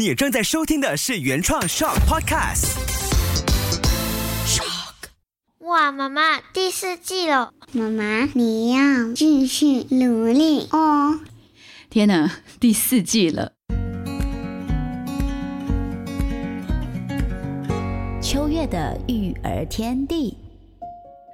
你正在收听的是原创 Shock Podcast。Shock！。哇，妈妈，第四季了，妈妈，你要继续努力哦。天哪，第四季了！秋月的育儿天地。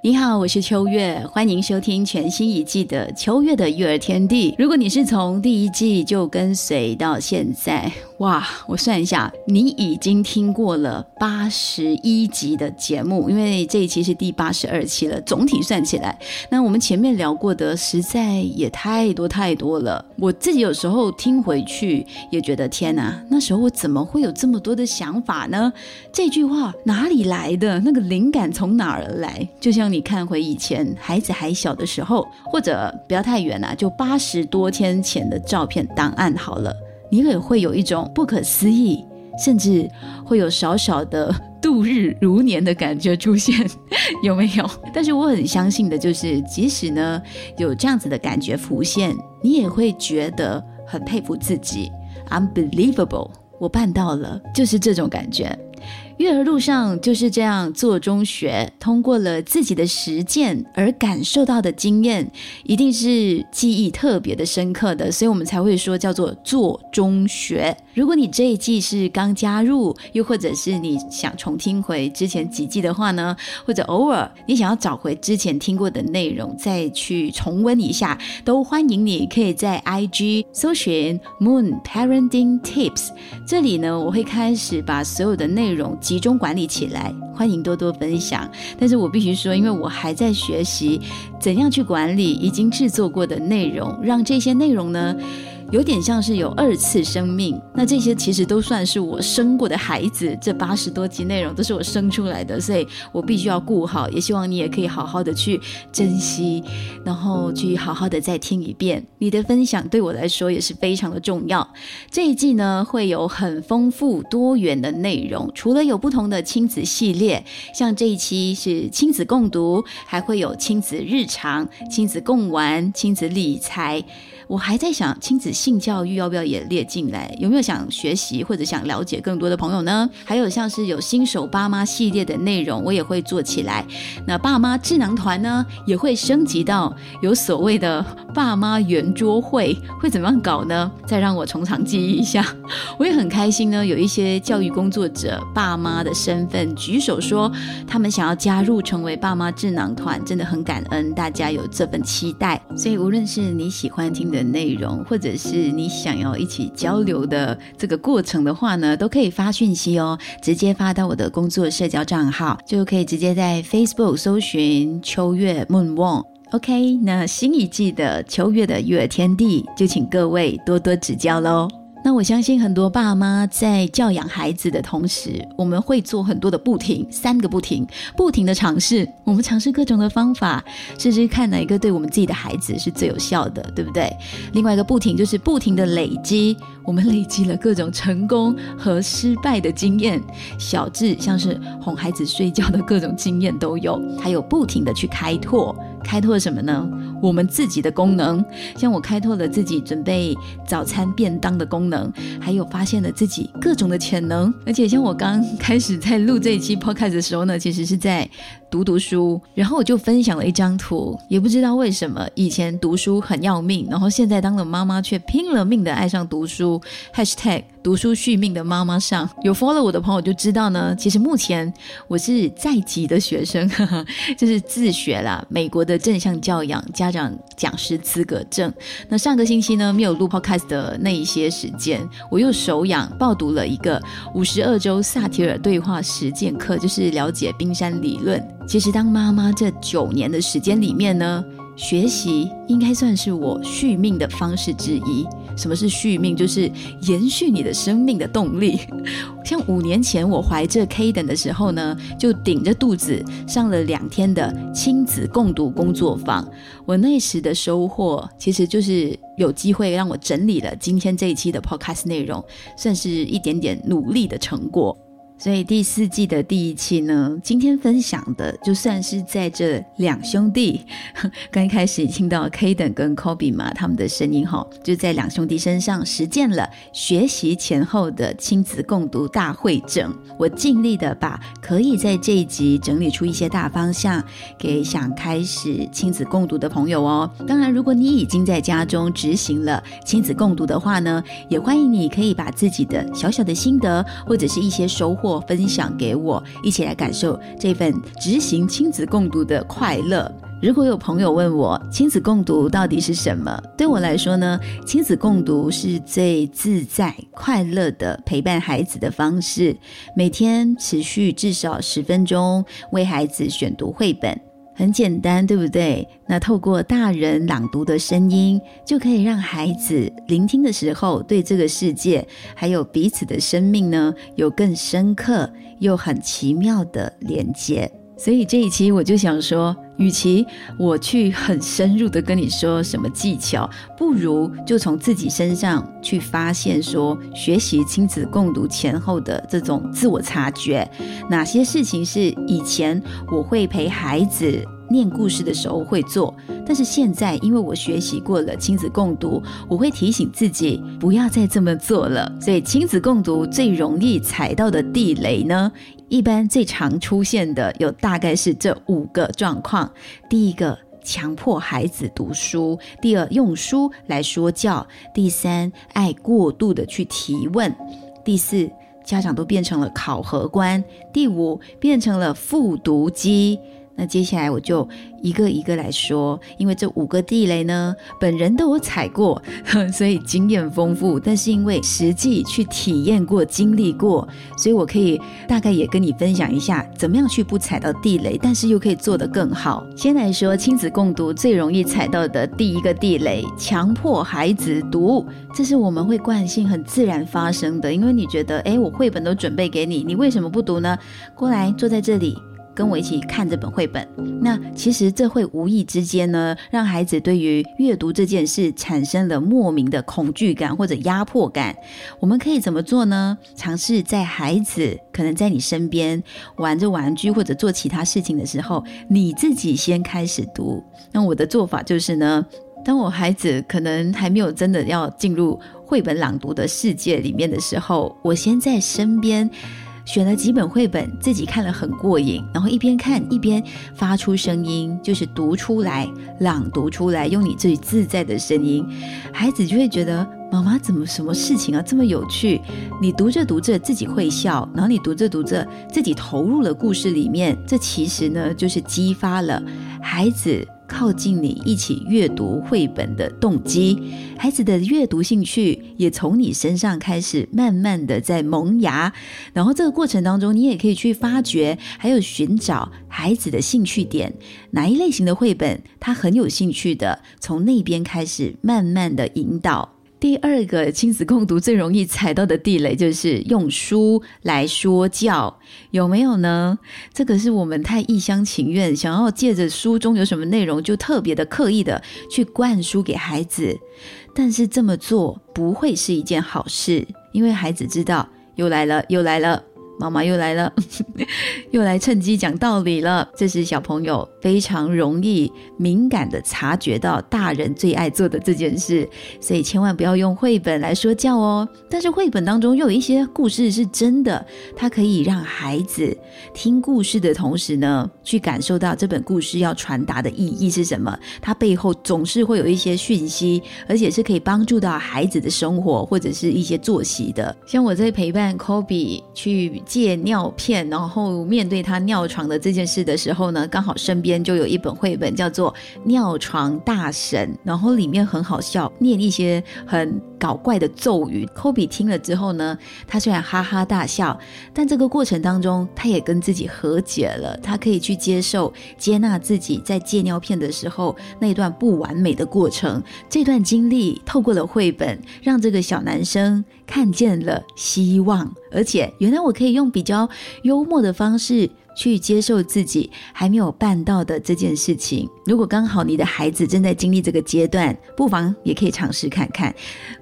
你好，我是秋月，欢迎收听全新一季的《秋月的育儿天地》。如果你是从第一季就跟随到现在，哇，我算一下，你已经听过了八十一集的节目，因为这一期是第八十二期了。总体算起来，那我们前面聊过的实在也太多太多了。我自己有时候听回去也觉得，天哪，那时候我怎么会有这么多的想法呢？这句话哪里来的？那个灵感从哪儿来？就像你。你看回以前孩子还小的时候，或者不要太远啊，就八十多天前的照片档案好了，你也会有一种不可思议，甚至会有少少的度日如年的感觉出现，有没有？但是我很相信的就是，即使呢有这样子的感觉浮现，你也会觉得很佩服自己，unbelievable，我办到了，就是这种感觉。育儿路上就是这样做中学，通过了自己的实践而感受到的经验，一定是记忆特别的深刻的，所以我们才会说叫做做中学。如果你这一季是刚加入，又或者是你想重听回之前几季的话呢，或者偶尔你想要找回之前听过的内容再去重温一下，都欢迎你可以在 IG 搜寻 Moon Parenting Tips，这里呢我会开始把所有的内容。集中管理起来，欢迎多多分享。但是我必须说，因为我还在学习怎样去管理已经制作过的内容，让这些内容呢。有点像是有二次生命，那这些其实都算是我生过的孩子。这八十多集内容都是我生出来的，所以我必须要顾好。也希望你也可以好好的去珍惜，然后去好好的再听一遍。你的分享对我来说也是非常的重要。这一季呢会有很丰富多元的内容，除了有不同的亲子系列，像这一期是亲子共读，还会有亲子日常、亲子共玩、亲子理财。我还在想，亲子性教育要不要也列进来？有没有想学习或者想了解更多的朋友呢？还有像是有新手爸妈系列的内容，我也会做起来。那爸妈智囊团呢，也会升级到有所谓的爸妈圆桌会，会怎么样搞呢？再让我从长计议一下。我也很开心呢，有一些教育工作者爸妈的身份举手说，他们想要加入成为爸妈智囊团，真的很感恩大家有这份期待。所以无论是你喜欢听的。的内容，或者是你想要一起交流的这个过程的话呢，都可以发讯息哦，直接发到我的工作社交账号，就可以直接在 Facebook 搜寻秋月 moon 望。OK，那新一季的秋月的育儿天地，就请各位多多指教喽。那我相信很多爸妈在教养孩子的同时，我们会做很多的不停，三个不停，不停的尝试。我们尝试各种的方法，试试看哪一个对我们自己的孩子是最有效的，对不对？另外一个不停就是不停的累积，我们累积了各种成功和失败的经验，小至像是哄孩子睡觉的各种经验都有，还有不停的去开拓。开拓什么呢？我们自己的功能，像我开拓了自己准备早餐便当的功能，还有发现了自己各种的潜能。而且像我刚开始在录这一期 podcast 的时候呢，其实是在读读书，然后我就分享了一张图，也不知道为什么以前读书很要命，然后现在当了妈妈却拼了命的爱上读书。#hashtag 读书续命的妈妈上有 follow 我的朋友就知道呢，其实目前我是在籍的学生，就是自学啦，美国的正向教养家长讲师资格证。那上个星期呢，没有录 podcast 的那一些时间，我又手痒报读了一个五十二周萨提尔对话实践课，就是了解冰山理论。其实当妈妈这九年的时间里面呢。学习应该算是我续命的方式之一。什么是续命？就是延续你的生命的动力。像五年前我怀着 Kaden 的时候呢，就顶着肚子上了两天的亲子共读工作坊。我那时的收获，其实就是有机会让我整理了今天这一期的 Podcast 内容，算是一点点努力的成果。所以第四季的第一期呢，今天分享的就算是在这两兄弟 刚开始听到 Kaden 跟 Kobe 嘛，他们的声音哈，就在两兄弟身上实践了学习前后的亲子共读大会诊。我尽力的把可以在这一集整理出一些大方向给想开始亲子共读的朋友哦。当然，如果你已经在家中执行了亲子共读的话呢，也欢迎你可以把自己的小小的心得或者是一些收获。或分享给我，一起来感受这份执行亲子共读的快乐。如果有朋友问我亲子共读到底是什么，对我来说呢，亲子共读是最自在、快乐的陪伴孩子的方式。每天持续至少十分钟，为孩子选读绘本。很简单，对不对？那透过大人朗读的声音，就可以让孩子聆听的时候，对这个世界还有彼此的生命呢，有更深刻又很奇妙的连接。所以这一期我就想说，与其我去很深入的跟你说什么技巧，不如就从自己身上去发现，说学习亲子共读前后的这种自我察觉，哪些事情是以前我会陪孩子。念故事的时候会做，但是现在因为我学习过了亲子共读，我会提醒自己不要再这么做了。所以亲子共读最容易踩到的地雷呢，一般最常出现的有大概是这五个状况：第一个，强迫孩子读书；第二，用书来说教；第三，爱过度的去提问；第四，家长都变成了考核官；第五，变成了复读机。那接下来我就一个一个来说，因为这五个地雷呢，本人都有踩过，所以经验丰富。但是因为实际去体验过、经历过，所以我可以大概也跟你分享一下，怎么样去不踩到地雷，但是又可以做得更好。先来说亲子共读最容易踩到的第一个地雷：强迫孩子读，这是我们会惯性很自然发生的。因为你觉得，哎，我绘本都准备给你，你为什么不读呢？过来坐在这里。跟我一起看这本绘本，那其实这会无意之间呢，让孩子对于阅读这件事产生了莫名的恐惧感或者压迫感。我们可以怎么做呢？尝试在孩子可能在你身边玩着玩具或者做其他事情的时候，你自己先开始读。那我的做法就是呢，当我孩子可能还没有真的要进入绘本朗读的世界里面的时候，我先在身边。选了几本绘本，自己看了很过瘾，然后一边看一边发出声音，就是读出来、朗读出来，用你最自在的声音，孩子就会觉得妈妈怎么什么事情啊这么有趣？你读着读着自己会笑，然后你读着读着自己投入了故事里面，这其实呢就是激发了孩子。靠近你一起阅读绘本的动机，孩子的阅读兴趣也从你身上开始慢慢的在萌芽。然后这个过程当中，你也可以去发掘，还有寻找孩子的兴趣点，哪一类型的绘本他很有兴趣的，从那边开始慢慢的引导。第二个亲子共读最容易踩到的地雷，就是用书来说教，有没有呢？这个是我们太一厢情愿，想要借着书中有什么内容，就特别的刻意的去灌输给孩子，但是这么做不会是一件好事，因为孩子知道又来了，又来了。妈妈又来了，又来趁机讲道理了。这是小朋友非常容易敏感的察觉到大人最爱做的这件事，所以千万不要用绘本来说教哦。但是绘本当中又有一些故事是真的，它可以让孩子听故事的同时呢，去感受到这本故事要传达的意义是什么。它背后总是会有一些讯息，而且是可以帮助到孩子的生活或者是一些作息的。像我在陪伴 Kobe 去。借尿片，然后面对他尿床的这件事的时候呢，刚好身边就有一本绘本，叫做《尿床大神》，然后里面很好笑，念一些很搞怪的咒语。科比听了之后呢，他虽然哈哈大笑，但这个过程当中，他也跟自己和解了，他可以去接受、接纳自己在借尿片的时候那段不完美的过程。这段经历透过了绘本，让这个小男生看见了希望。而且，原来我可以用比较幽默的方式去接受自己还没有办到的这件事情。如果刚好你的孩子正在经历这个阶段，不妨也可以尝试看看。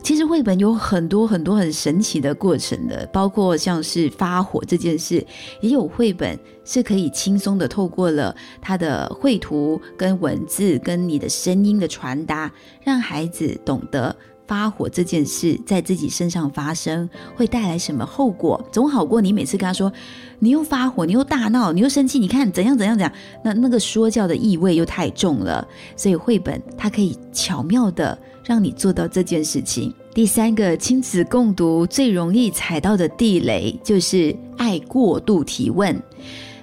其实绘本有很多很多很神奇的过程的，包括像是发火这件事，也有绘本是可以轻松的透过了它的绘图、跟文字、跟你的声音的传达，让孩子懂得。发火这件事在自己身上发生会带来什么后果？总好过你每次跟他说，你又发火，你又大闹，你又生气，你看怎样怎样怎样，那那个说教的意味又太重了。所以绘本它可以巧妙的让你做到这件事情。第三个亲子共读最容易踩到的地雷就是爱过度提问。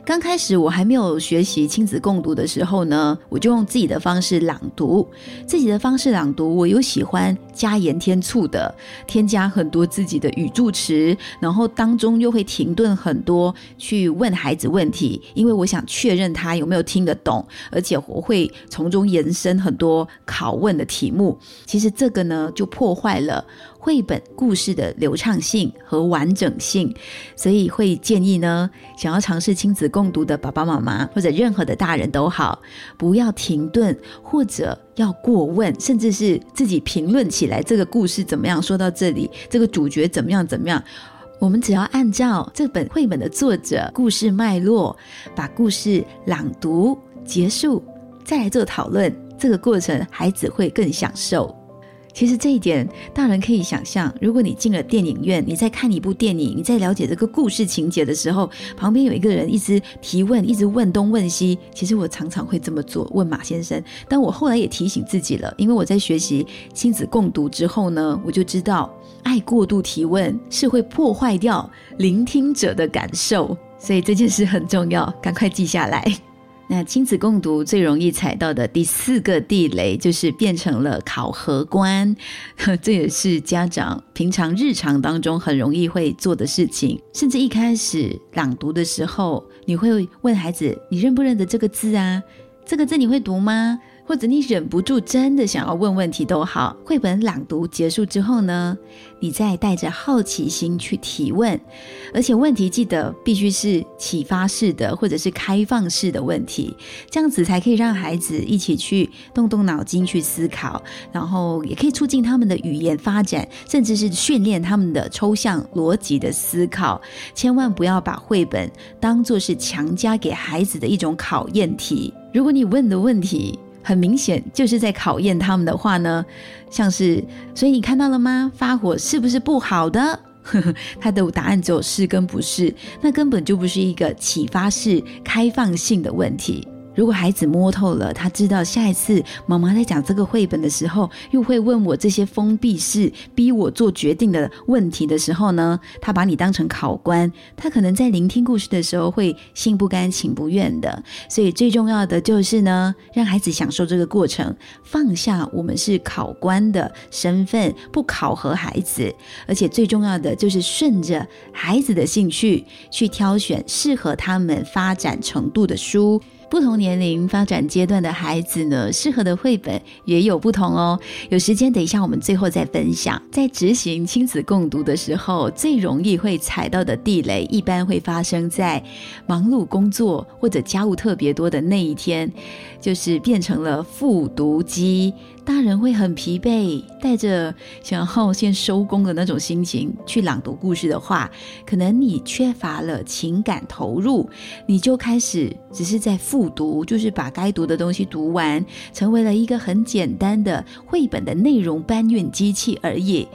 刚开始我还没有学习亲子共读的时候呢，我就用自己的方式朗读，自己的方式朗读。我又喜欢加盐添醋的，添加很多自己的语助词，然后当中又会停顿很多，去问孩子问题，因为我想确认他有没有听得懂，而且我会从中延伸很多拷问的题目。其实这个呢，就破坏了。绘本故事的流畅性和完整性，所以会建议呢，想要尝试亲子共读的爸爸妈妈或者任何的大人都好，不要停顿或者要过问，甚至是自己评论起来这个故事怎么样。说到这里，这个主角怎么样怎么样，我们只要按照这本绘本的作者故事脉络，把故事朗读结束，再来做讨论，这个过程孩子会更享受。其实这一点，大人可以想象，如果你进了电影院，你在看一部电影，你在了解这个故事情节的时候，旁边有一个人一直提问，一直问东问西。其实我常常会这么做，问马先生。但我后来也提醒自己了，因为我在学习亲子共读之后呢，我就知道，爱过度提问是会破坏掉聆听者的感受，所以这件事很重要，赶快记下来。那亲子共读最容易踩到的第四个地雷，就是变成了考核官，这也是家长平常日常当中很容易会做的事情。甚至一开始朗读的时候，你会问孩子：“你认不认得这个字啊？这个字你会读吗？”或者你忍不住真的想要问问题都好，绘本朗读结束之后呢，你再带着好奇心去提问，而且问题记得必须是启发式的或者是开放式的问题，这样子才可以让孩子一起去动动脑筋去思考，然后也可以促进他们的语言发展，甚至是训练他们的抽象逻辑的思考。千万不要把绘本当做是强加给孩子的一种考验题。如果你问的问题，很明显就是在考验他们的话呢，像是，所以你看到了吗？发火是不是不好的？他的答案只有是跟不是，那根本就不是一个启发式、开放性的问题。如果孩子摸透了，他知道下一次妈妈在讲这个绘本的时候，又会问我这些封闭式、逼我做决定的问题的时候呢，他把你当成考官，他可能在聆听故事的时候会心不甘情不愿的。所以最重要的就是呢，让孩子享受这个过程，放下我们是考官的身份，不考核孩子，而且最重要的就是顺着孩子的兴趣去挑选适合他们发展程度的书。不同年龄发展阶段的孩子呢，适合的绘本也有不同哦。有时间，等一下我们最后再分享。在执行亲子共读的时候，最容易会踩到的地雷，一般会发生在忙碌工作或者家务特别多的那一天，就是变成了复读机。大人会很疲惫，带着想要先收工的那种心情去朗读故事的话，可能你缺乏了情感投入，你就开始只是在复读，就是把该读的东西读完，成为了一个很简单的绘本的内容搬运机器而已。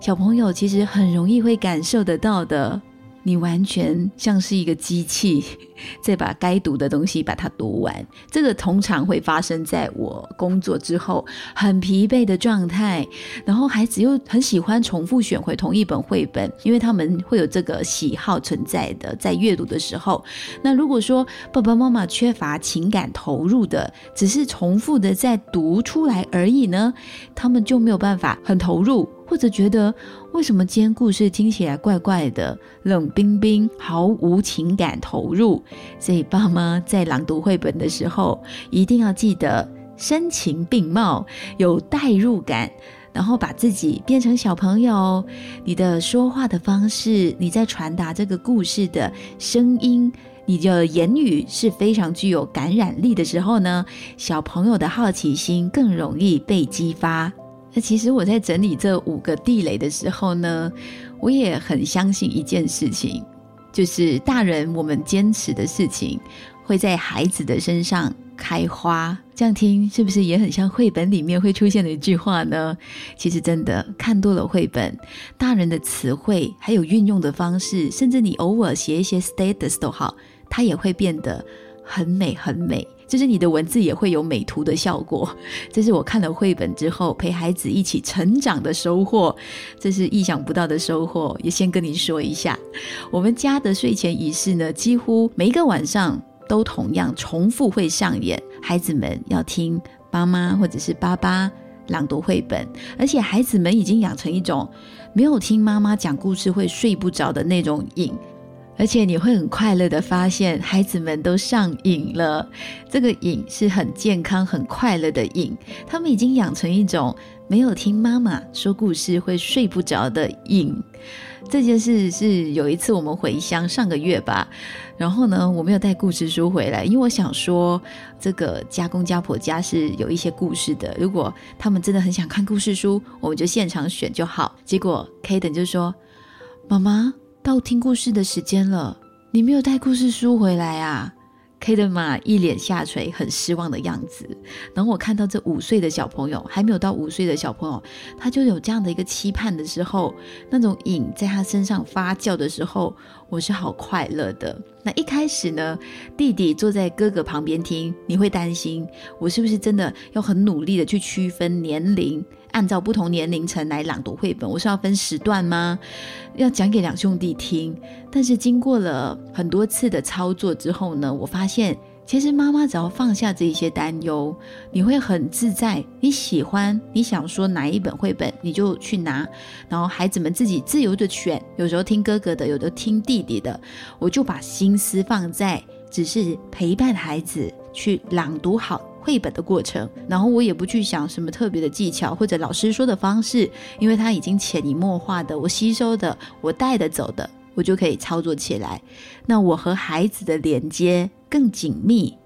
小朋友其实很容易会感受得到的。你完全像是一个机器，在把该读的东西把它读完。这个通常会发生在我工作之后很疲惫的状态，然后孩子又很喜欢重复选回同一本绘本，因为他们会有这个喜好存在的，在阅读的时候。那如果说爸爸妈妈缺乏情感投入的，只是重复的在读出来而已呢，他们就没有办法很投入。或者觉得为什么今天故事听起来怪怪的、冷冰冰、毫无情感投入？所以爸妈在朗读绘本的时候，一定要记得声情并茂，有代入感，然后把自己变成小朋友。你的说话的方式，你在传达这个故事的声音，你的言语是非常具有感染力的时候呢，小朋友的好奇心更容易被激发。那其实我在整理这五个地雷的时候呢，我也很相信一件事情，就是大人我们坚持的事情，会在孩子的身上开花。这样听是不是也很像绘本里面会出现的一句话呢？其实真的看多了绘本，大人的词汇还有运用的方式，甚至你偶尔写一些 status 都好，它也会变得很美很美。就是你的文字也会有美图的效果，这是我看了绘本之后陪孩子一起成长的收获，这是意想不到的收获。也先跟您说一下，我们家的睡前仪式呢，几乎每一个晚上都同样重复会上演，孩子们要听妈妈或者是爸爸朗读绘本，而且孩子们已经养成一种没有听妈妈讲故事会睡不着的那种瘾。而且你会很快乐的发现，孩子们都上瘾了。这个瘾是很健康、很快乐的瘾。他们已经养成一种没有听妈妈说故事会睡不着的瘾。这件事是有一次我们回乡，上个月吧。然后呢，我没有带故事书回来，因为我想说，这个家公家婆家是有一些故事的。如果他们真的很想看故事书，我们就现场选就好。结果 Kaden 就说：“妈妈。”到听故事的时间了，你没有带故事书回来啊？K 的妈一脸下垂，很失望的样子。然后我看到这五岁的小朋友，还没有到五岁的小朋友，他就有这样的一个期盼的时候，那种瘾在他身上发酵的时候，我是好快乐的。那一开始呢，弟弟坐在哥哥旁边听，你会担心我是不是真的要很努力的去区分年龄？按照不同年龄层来朗读绘本，我是要分时段吗？要讲给两兄弟听？但是经过了很多次的操作之后呢，我发现其实妈妈只要放下这一些担忧，你会很自在。你喜欢你想说哪一本绘本，你就去拿，然后孩子们自己自由的选，有时候听哥哥的，有的听弟弟的，我就把心思放在只是陪伴孩子去朗读好。绘本的过程，然后我也不去想什么特别的技巧或者老师说的方式，因为它已经潜移默化的，我吸收的，我带的走的，我就可以操作起来。那我和孩子的连接更紧密。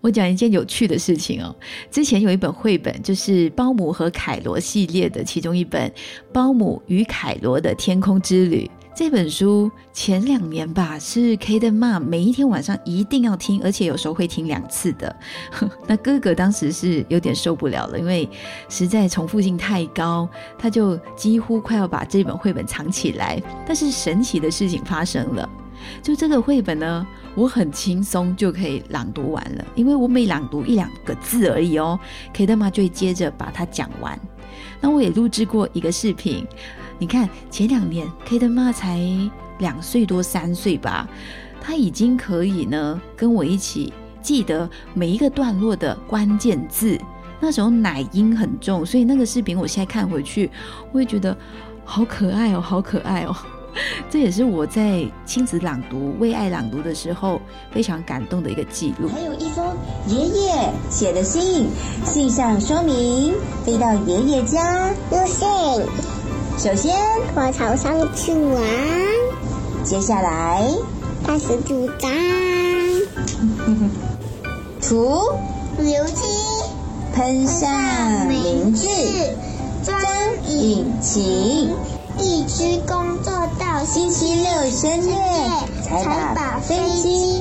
我讲一件有趣的事情哦，之前有一本绘本，就是包姆和凯罗系列的其中一本《包姆与凯罗的天空之旅》。这本书前两年吧，是 K 的妈每一天晚上一定要听，而且有时候会听两次的。那哥哥当时是有点受不了了，因为实在重复性太高，他就几乎快要把这本绘本藏起来。但是神奇的事情发生了，就这个绘本呢，我很轻松就可以朗读完了，因为我每朗读一两个字而已哦，K 的妈就会接着把它讲完。那我也录制过一个视频。你看，前两年 K 的妈才两岁多三岁吧，他已经可以呢跟我一起记得每一个段落的关键字。那时候奶音很重，所以那个视频我现在看回去，我会觉得好可爱哦，好可爱哦。这也是我在亲子朗读、为爱朗读的时候非常感动的一个记录。还有一封爷爷写的信，信上说明飞到爷爷家入睡。首先，我朝上去玩。接下来，开始主张。涂油漆，喷上名字，装引擎。一直工作到星期六深夜，才把飞机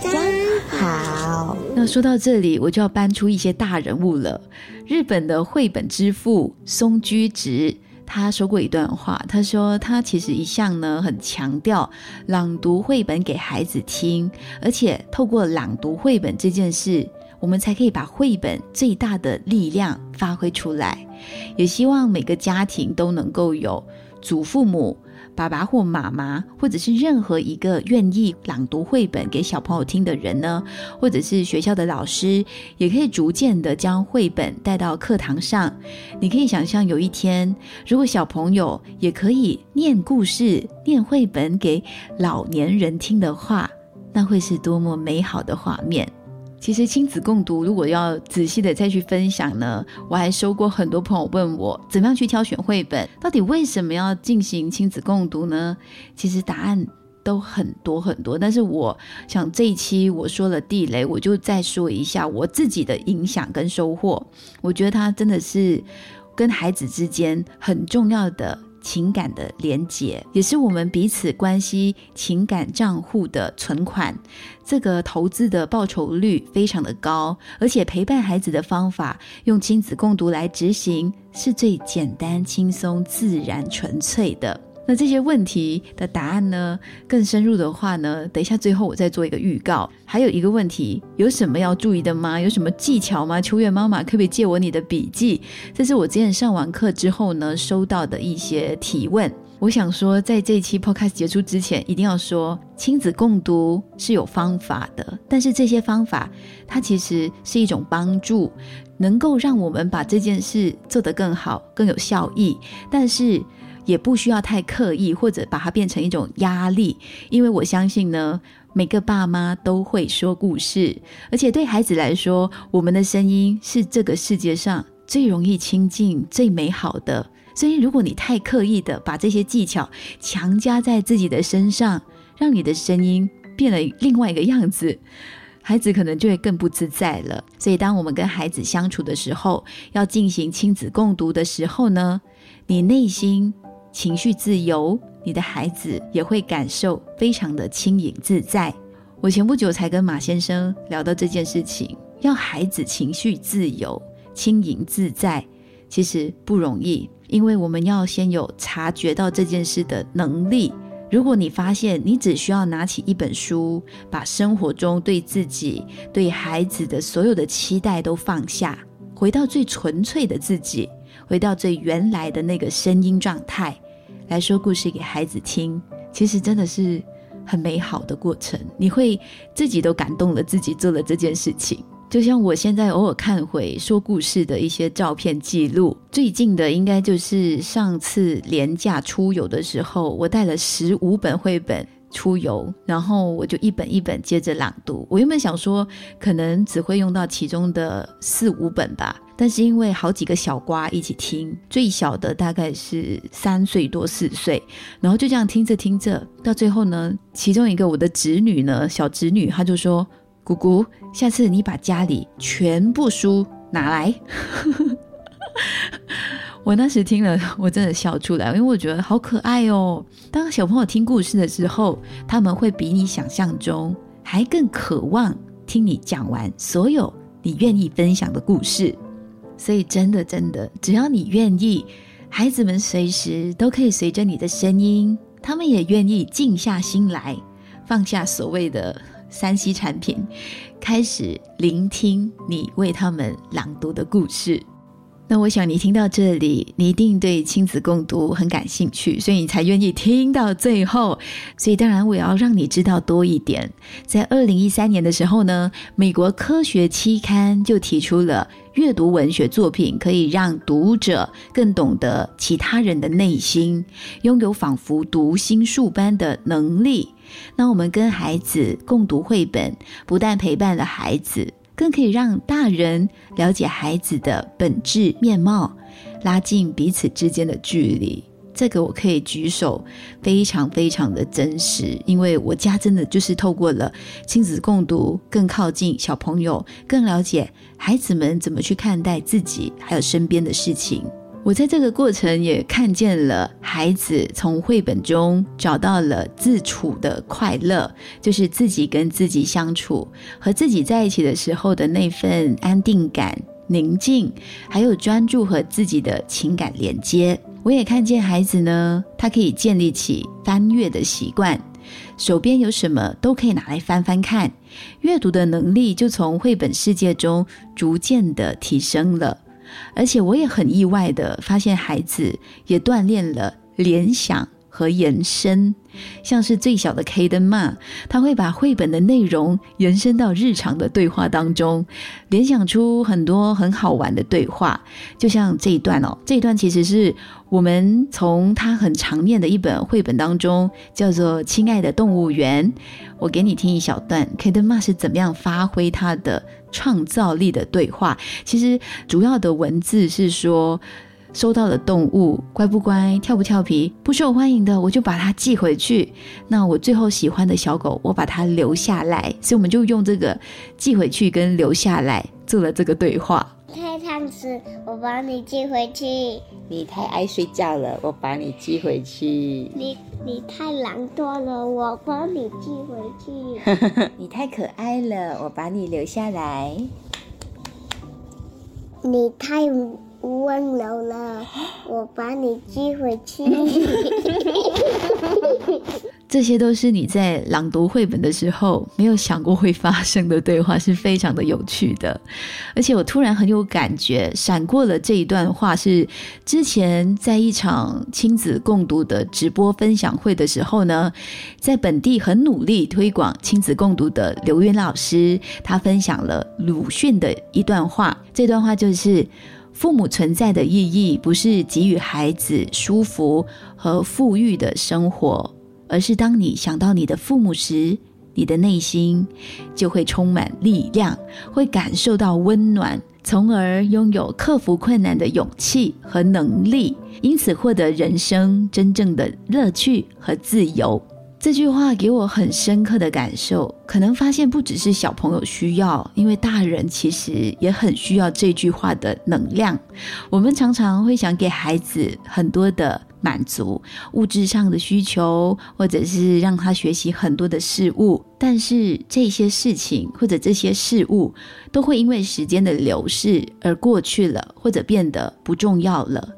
装好。那说到这里，我就要搬出一些大人物了。日本的绘本之父松居直。他说过一段话，他说他其实一向呢很强调朗读绘本给孩子听，而且透过朗读绘本这件事，我们才可以把绘本最大的力量发挥出来。也希望每个家庭都能够有祖父母。爸爸或妈妈，或者是任何一个愿意朗读绘本给小朋友听的人呢，或者是学校的老师，也可以逐渐的将绘本带到课堂上。你可以想象，有一天，如果小朋友也可以念故事、念绘本给老年人听的话，那会是多么美好的画面。其实亲子共读，如果要仔细的再去分享呢，我还收过很多朋友问我，怎么样去挑选绘本？到底为什么要进行亲子共读呢？其实答案都很多很多。但是我想这一期我说了地雷，我就再说一下我自己的影响跟收获。我觉得它真的是跟孩子之间很重要的。情感的连结，也是我们彼此关系情感账户的存款。这个投资的报酬率非常的高，而且陪伴孩子的方法，用亲子共读来执行，是最简单、轻松、自然、纯粹的。那这些问题的答案呢？更深入的话呢？等一下最后我再做一个预告。还有一个问题，有什么要注意的吗？有什么技巧吗？秋月妈妈可不可以借我你的笔记？这是我之前上完课之后呢收到的一些提问。我想说，在这一期 podcast 结束之前，一定要说，亲子共读是有方法的，但是这些方法它其实是一种帮助，能够让我们把这件事做得更好、更有效益。但是也不需要太刻意，或者把它变成一种压力，因为我相信呢，每个爸妈都会说故事，而且对孩子来说，我们的声音是这个世界上最容易亲近、最美好的。所以，如果你太刻意的把这些技巧强加在自己的身上，让你的声音变了另外一个样子，孩子可能就会更不自在了。所以，当我们跟孩子相处的时候，要进行亲子共读的时候呢，你内心。情绪自由，你的孩子也会感受非常的轻盈自在。我前不久才跟马先生聊到这件事情，要孩子情绪自由、轻盈自在，其实不容易，因为我们要先有察觉到这件事的能力。如果你发现你只需要拿起一本书，把生活中对自己、对孩子的所有的期待都放下，回到最纯粹的自己。回到最原来的那个声音状态来说故事给孩子听，其实真的是很美好的过程。你会自己都感动了，自己做了这件事情。就像我现在偶尔看回说故事的一些照片记录，最近的应该就是上次廉价出游的时候，我带了十五本绘本出游，然后我就一本一本接着朗读。我原本想说，可能只会用到其中的四五本吧。但是因为好几个小瓜一起听，最小的大概是三岁多四岁，然后就这样听着听着，到最后呢，其中一个我的侄女呢，小侄女，她就说：“姑姑，下次你把家里全部书拿来。”我当时听了，我真的笑出来，因为我觉得好可爱哦。当小朋友听故事的时候，他们会比你想象中还更渴望听你讲完所有你愿意分享的故事。所以，真的，真的，只要你愿意，孩子们随时都可以随着你的声音，他们也愿意静下心来，放下所谓的三 C 产品，开始聆听你为他们朗读的故事。那我想你听到这里，你一定对亲子共读很感兴趣，所以你才愿意听到最后。所以当然我也要让你知道多一点。在二零一三年的时候呢，美国科学期刊就提出了阅读文学作品可以让读者更懂得其他人的内心，拥有仿佛读心术般的能力。那我们跟孩子共读绘本，不但陪伴了孩子。更可以让大人了解孩子的本质面貌，拉近彼此之间的距离。这个我可以举手，非常非常的真实，因为我家真的就是透过了亲子共读，更靠近小朋友，更了解孩子们怎么去看待自己，还有身边的事情。我在这个过程也看见了孩子从绘本中找到了自处的快乐，就是自己跟自己相处，和自己在一起的时候的那份安定感、宁静，还有专注和自己的情感连接。我也看见孩子呢，他可以建立起翻阅的习惯，手边有什么都可以拿来翻翻看，阅读的能力就从绘本世界中逐渐的提升了。而且我也很意外的发现，孩子也锻炼了联想和延伸。像是最小的 K 登嘛，他会把绘本的内容延伸到日常的对话当中，联想出很多很好玩的对话。就像这一段哦，这一段其实是我们从他很常念的一本绘本当中，叫做《亲爱的动物园》。我给你听一小段，K 登嘛是怎么样发挥他的创造力的对话。其实主要的文字是说。收到的动物乖不乖、跳不跳皮、不受欢迎的，我就把它寄回去。那我最后喜欢的小狗，我把它留下来。所以我们就用这个寄回去跟留下来做了这个对话。太烫死，我把你寄回去。你太爱睡觉了，我把你寄回去。你你太懒惰了，我把你寄回去。你太可爱了，我把你留下来。你太温柔了，我把你寄回去。这些都是你在朗读绘本的时候没有想过会发生的对话，是非常的有趣的。而且我突然很有感觉，闪过了这一段话是之前在一场亲子共读的直播分享会的时候呢，在本地很努力推广亲子共读的刘云老师，他分享了鲁迅的一段话。这段话就是：父母存在的意义不是给予孩子舒服和富裕的生活。而是当你想到你的父母时，你的内心就会充满力量，会感受到温暖，从而拥有克服困难的勇气和能力，因此获得人生真正的乐趣和自由。这句话给我很深刻的感受，可能发现不只是小朋友需要，因为大人其实也很需要这句话的能量。我们常常会想给孩子很多的。满足物质上的需求，或者是让他学习很多的事物，但是这些事情或者这些事物都会因为时间的流逝而过去了，或者变得不重要了。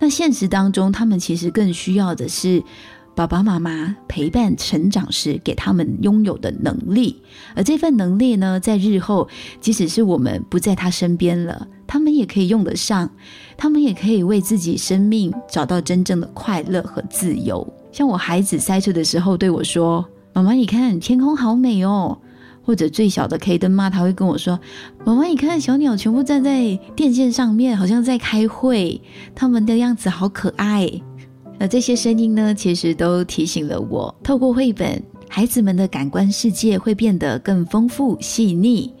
那现实当中，他们其实更需要的是。爸爸妈妈陪伴成长时给他们拥有的能力，而这份能力呢，在日后即使是我们不在他身边了，他们也可以用得上，他们也可以为自己生命找到真正的快乐和自由。像我孩子塞车的时候对我说：“妈妈，你看天空好美哦。”或者最小的 K 灯妈，他会跟我说：“妈妈，你看小鸟全部站在电线上面，好像在开会，他们的样子好可爱。”那这些声音呢，其实都提醒了我，透过绘本，孩子们的感官世界会变得更丰富细腻。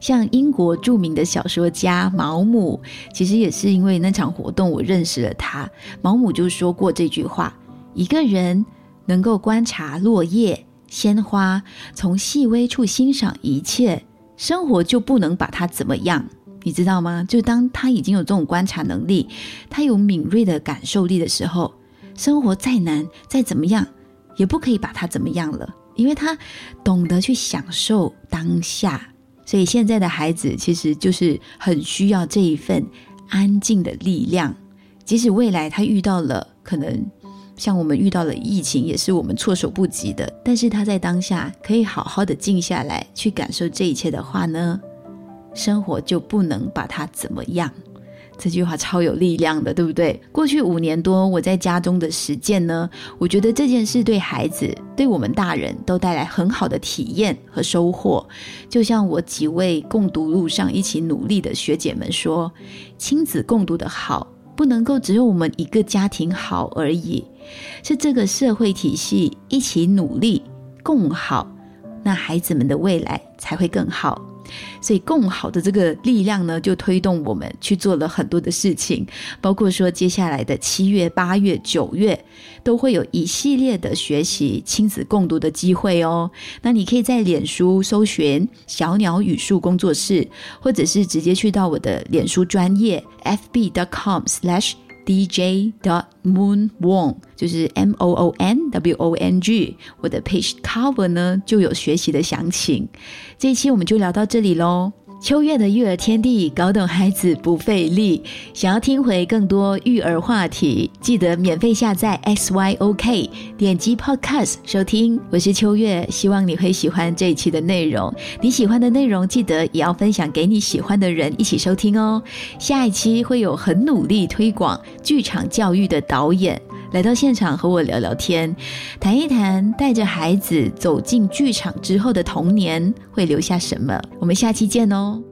像英国著名的小说家毛姆，其实也是因为那场活动，我认识了他。毛姆就说过这句话：一个人能够观察落叶、鲜花，从细微处欣赏一切，生活就不能把它怎么样。你知道吗？就当他已经有这种观察能力，他有敏锐的感受力的时候。生活再难再怎么样，也不可以把他怎么样了，因为他懂得去享受当下。所以现在的孩子其实就是很需要这一份安静的力量。即使未来他遇到了可能像我们遇到了疫情，也是我们措手不及的，但是他在当下可以好好的静下来去感受这一切的话呢，生活就不能把他怎么样。这句话超有力量的，对不对？过去五年多我在家中的实践呢，我觉得这件事对孩子、对我们大人都带来很好的体验和收获。就像我几位共读路上一起努力的学姐们说，亲子共读的好，不能够只有我们一个家庭好而已，是这个社会体系一起努力共好，那孩子们的未来才会更好。所以，共好的这个力量呢，就推动我们去做了很多的事情，包括说接下来的七月、八月、九月，都会有一系列的学习亲子共读的机会哦。那你可以在脸书搜寻“小鸟语速工作室”，或者是直接去到我的脸书专业 fb.com/slash。Dj dot moon wong 就是 m o o n w o n g，我的 page cover 呢就有学习的详情。这一期我们就聊到这里喽。秋月的育儿天地，搞懂孩子不费力。想要听回更多育儿话题，记得免费下载 S Y O K，点击 Podcast 收听。我是秋月，希望你会喜欢这一期的内容。你喜欢的内容，记得也要分享给你喜欢的人一起收听哦。下一期会有很努力推广剧场教育的导演。来到现场和我聊聊天，谈一谈带着孩子走进剧场之后的童年会留下什么。我们下期见哦。